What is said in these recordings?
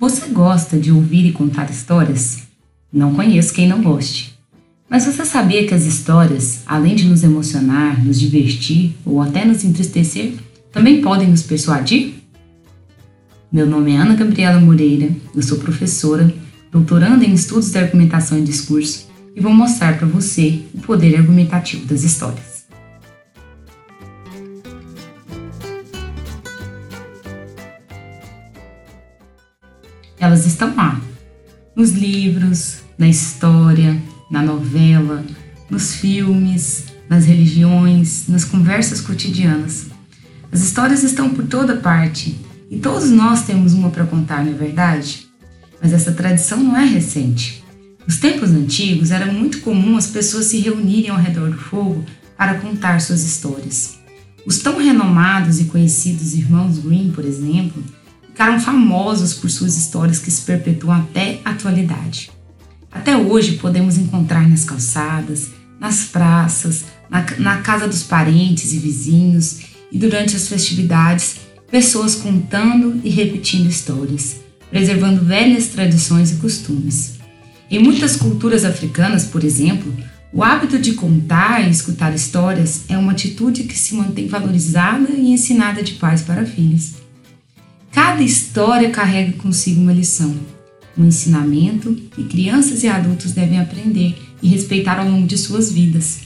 Você gosta de ouvir e contar histórias? Não conheço quem não goste. Mas você sabia que as histórias, além de nos emocionar, nos divertir ou até nos entristecer, também podem nos persuadir? Meu nome é Ana Gabriela Moreira, eu sou professora, doutoranda em estudos de argumentação e discurso e vou mostrar para você o poder argumentativo das histórias. Elas estão lá, nos livros, na história, na novela, nos filmes, nas religiões, nas conversas cotidianas. As histórias estão por toda parte e todos nós temos uma para contar, não é verdade? Mas essa tradição não é recente. Nos tempos antigos era muito comum as pessoas se reunirem ao redor do fogo para contar suas histórias. Os tão renomados e conhecidos irmãos Grimm, por exemplo, ficaram famosos por suas histórias que se perpetuam até a atualidade. Até hoje podemos encontrar nas calçadas, nas praças, na, na casa dos parentes e vizinhos e durante as festividades pessoas contando e repetindo histórias, preservando velhas tradições e costumes. Em muitas culturas africanas, por exemplo, o hábito de contar e escutar histórias é uma atitude que se mantém valorizada e ensinada de pais para filhos. Cada história carrega consigo uma lição, um ensinamento que crianças e adultos devem aprender e respeitar ao longo de suas vidas.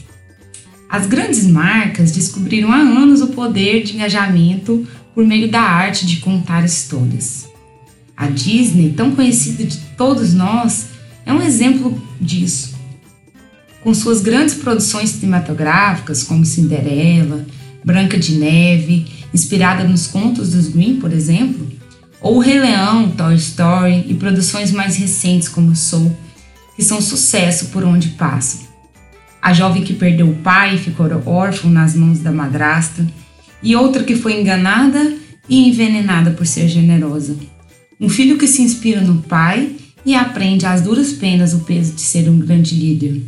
As grandes marcas descobriram há anos o poder de engajamento por meio da arte de contar histórias. A Disney, tão conhecida de todos nós, é um exemplo disso. Com suas grandes produções cinematográficas, como Cinderela, Branca de Neve, inspirada nos contos dos Grimm, por exemplo, ou Rei Leão, Toy Story e produções mais recentes como Soul, que são sucesso por onde passam. A jovem que perdeu o pai e ficou órfão nas mãos da madrasta, e outra que foi enganada e envenenada por ser generosa. Um filho que se inspira no pai e aprende às duras penas o peso de ser um grande líder.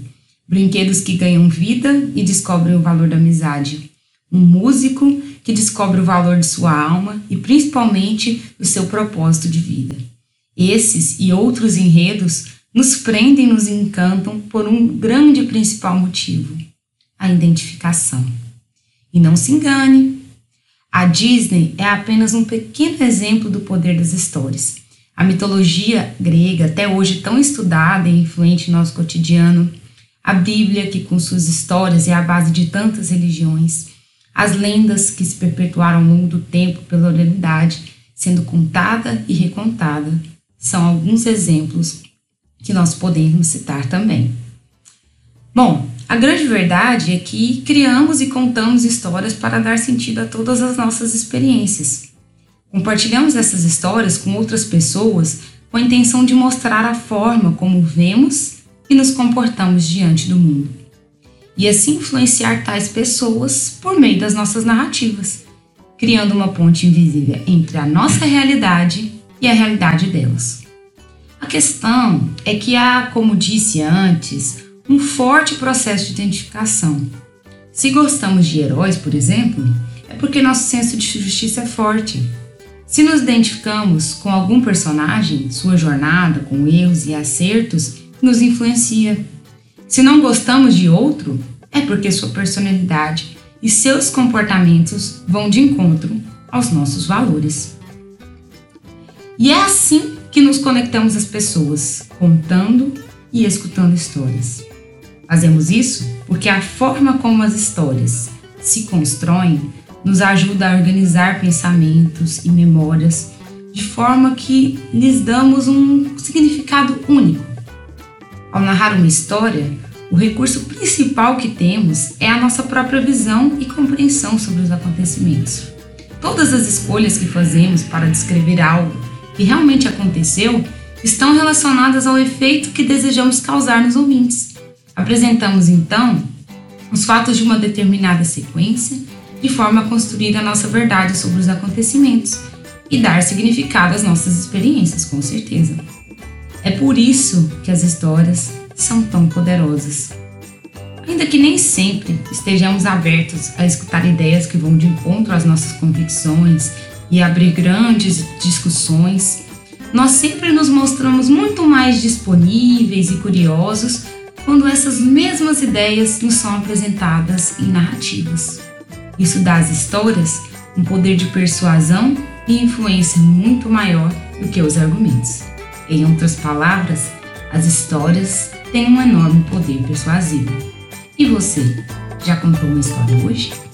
Brinquedos que ganham vida e descobrem o valor da amizade um músico que descobre o valor de sua alma e principalmente do seu propósito de vida. Esses e outros enredos nos prendem e nos encantam por um grande principal motivo: a identificação. E não se engane, a Disney é apenas um pequeno exemplo do poder das histórias. A mitologia grega, até hoje tão estudada e influente em nosso cotidiano, a Bíblia, que com suas histórias é a base de tantas religiões, as lendas que se perpetuaram ao longo do tempo pela oralidade, sendo contada e recontada, são alguns exemplos que nós podemos citar também. Bom, a grande verdade é que criamos e contamos histórias para dar sentido a todas as nossas experiências. Compartilhamos essas histórias com outras pessoas com a intenção de mostrar a forma como vemos e nos comportamos diante do mundo e assim influenciar tais pessoas por meio das nossas narrativas, criando uma ponte invisível entre a nossa realidade e a realidade delas. A questão é que há, como disse antes, um forte processo de identificação. Se gostamos de heróis, por exemplo, é porque nosso senso de justiça é forte. Se nos identificamos com algum personagem, sua jornada com erros e acertos nos influencia. Se não gostamos de outro, é porque sua personalidade e seus comportamentos vão de encontro aos nossos valores. E é assim que nos conectamos às pessoas, contando e escutando histórias. Fazemos isso porque a forma como as histórias se constroem nos ajuda a organizar pensamentos e memórias de forma que lhes damos um significado único. Ao narrar uma história, o recurso principal que temos é a nossa própria visão e compreensão sobre os acontecimentos. Todas as escolhas que fazemos para descrever algo que realmente aconteceu estão relacionadas ao efeito que desejamos causar nos ouvintes. Apresentamos então os fatos de uma determinada sequência de forma a construir a nossa verdade sobre os acontecimentos e dar significado às nossas experiências, com certeza. É por isso que as histórias são tão poderosas. Ainda que nem sempre estejamos abertos a escutar ideias que vão de encontro às nossas convicções e abrir grandes discussões, nós sempre nos mostramos muito mais disponíveis e curiosos quando essas mesmas ideias nos são apresentadas em narrativas. Isso dá às histórias um poder de persuasão e influência muito maior do que os argumentos. Em outras palavras, as histórias têm um enorme poder persuasivo. E você, já contou uma história hoje?